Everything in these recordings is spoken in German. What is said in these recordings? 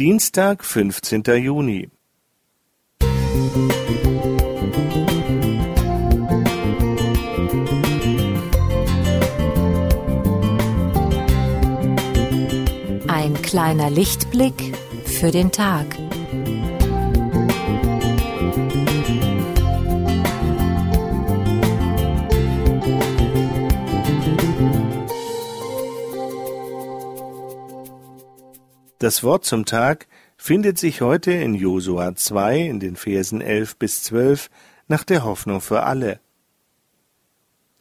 Dienstag, 15. Juni. Ein kleiner Lichtblick für den Tag. Das Wort zum Tag findet sich heute in Josua 2 in den Versen 11 bis 12 nach der Hoffnung für alle.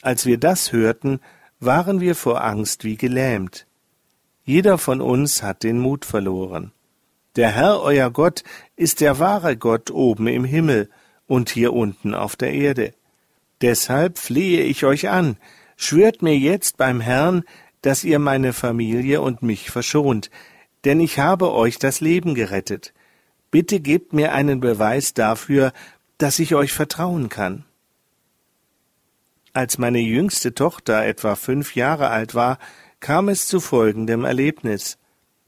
Als wir das hörten, waren wir vor Angst wie gelähmt. Jeder von uns hat den Mut verloren. Der Herr euer Gott ist der wahre Gott oben im Himmel und hier unten auf der Erde. Deshalb flehe ich euch an, schwört mir jetzt beim Herrn, dass ihr meine Familie und mich verschont, denn ich habe euch das Leben gerettet. Bitte gebt mir einen Beweis dafür, dass ich euch vertrauen kann. Als meine jüngste Tochter etwa fünf Jahre alt war, kam es zu folgendem Erlebnis.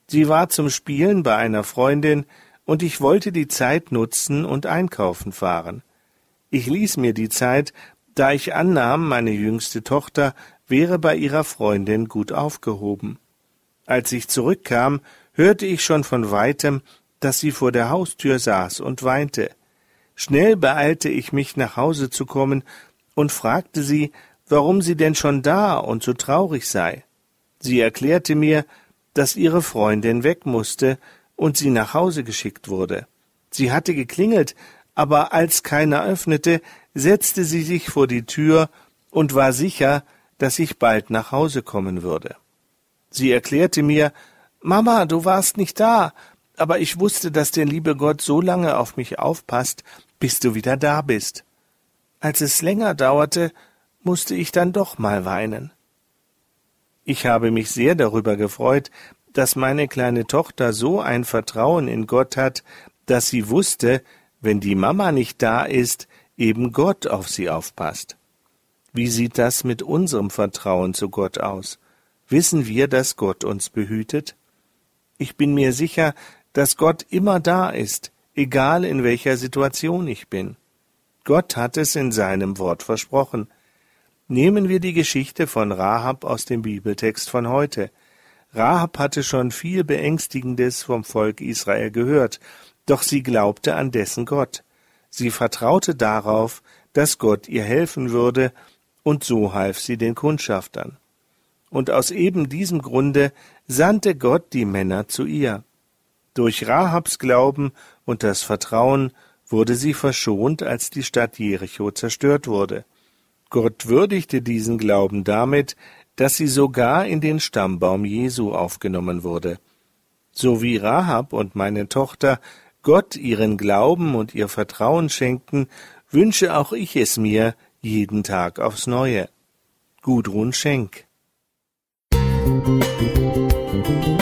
Sie war zum Spielen bei einer Freundin, und ich wollte die Zeit nutzen und einkaufen fahren. Ich ließ mir die Zeit, da ich annahm, meine jüngste Tochter wäre bei ihrer Freundin gut aufgehoben. Als ich zurückkam, hörte ich schon von weitem, dass sie vor der Haustür saß und weinte. Schnell beeilte ich mich, nach Hause zu kommen, und fragte sie, warum sie denn schon da und so traurig sei. Sie erklärte mir, dass ihre Freundin weg musste und sie nach Hause geschickt wurde. Sie hatte geklingelt, aber als keiner öffnete, setzte sie sich vor die Tür und war sicher, dass ich bald nach Hause kommen würde. Sie erklärte mir, Mama, du warst nicht da, aber ich wusste, dass der liebe Gott so lange auf mich aufpasst, bis du wieder da bist. Als es länger dauerte, musste ich dann doch mal weinen. Ich habe mich sehr darüber gefreut, dass meine kleine Tochter so ein Vertrauen in Gott hat, dass sie wusste, wenn die Mama nicht da ist, eben Gott auf sie aufpasst. Wie sieht das mit unserem Vertrauen zu Gott aus? Wissen wir, dass Gott uns behütet? Ich bin mir sicher, dass Gott immer da ist, egal in welcher Situation ich bin. Gott hat es in seinem Wort versprochen. Nehmen wir die Geschichte von Rahab aus dem Bibeltext von heute. Rahab hatte schon viel Beängstigendes vom Volk Israel gehört, doch sie glaubte an dessen Gott. Sie vertraute darauf, dass Gott ihr helfen würde, und so half sie den Kundschaftern und aus eben diesem Grunde sandte Gott die Männer zu ihr. Durch Rahabs Glauben und das Vertrauen wurde sie verschont, als die Stadt Jericho zerstört wurde. Gott würdigte diesen Glauben damit, dass sie sogar in den Stammbaum Jesu aufgenommen wurde. So wie Rahab und meine Tochter Gott ihren Glauben und ihr Vertrauen schenken, wünsche auch ich es mir jeden Tag aufs Neue. Gudrun Schenk Thank you.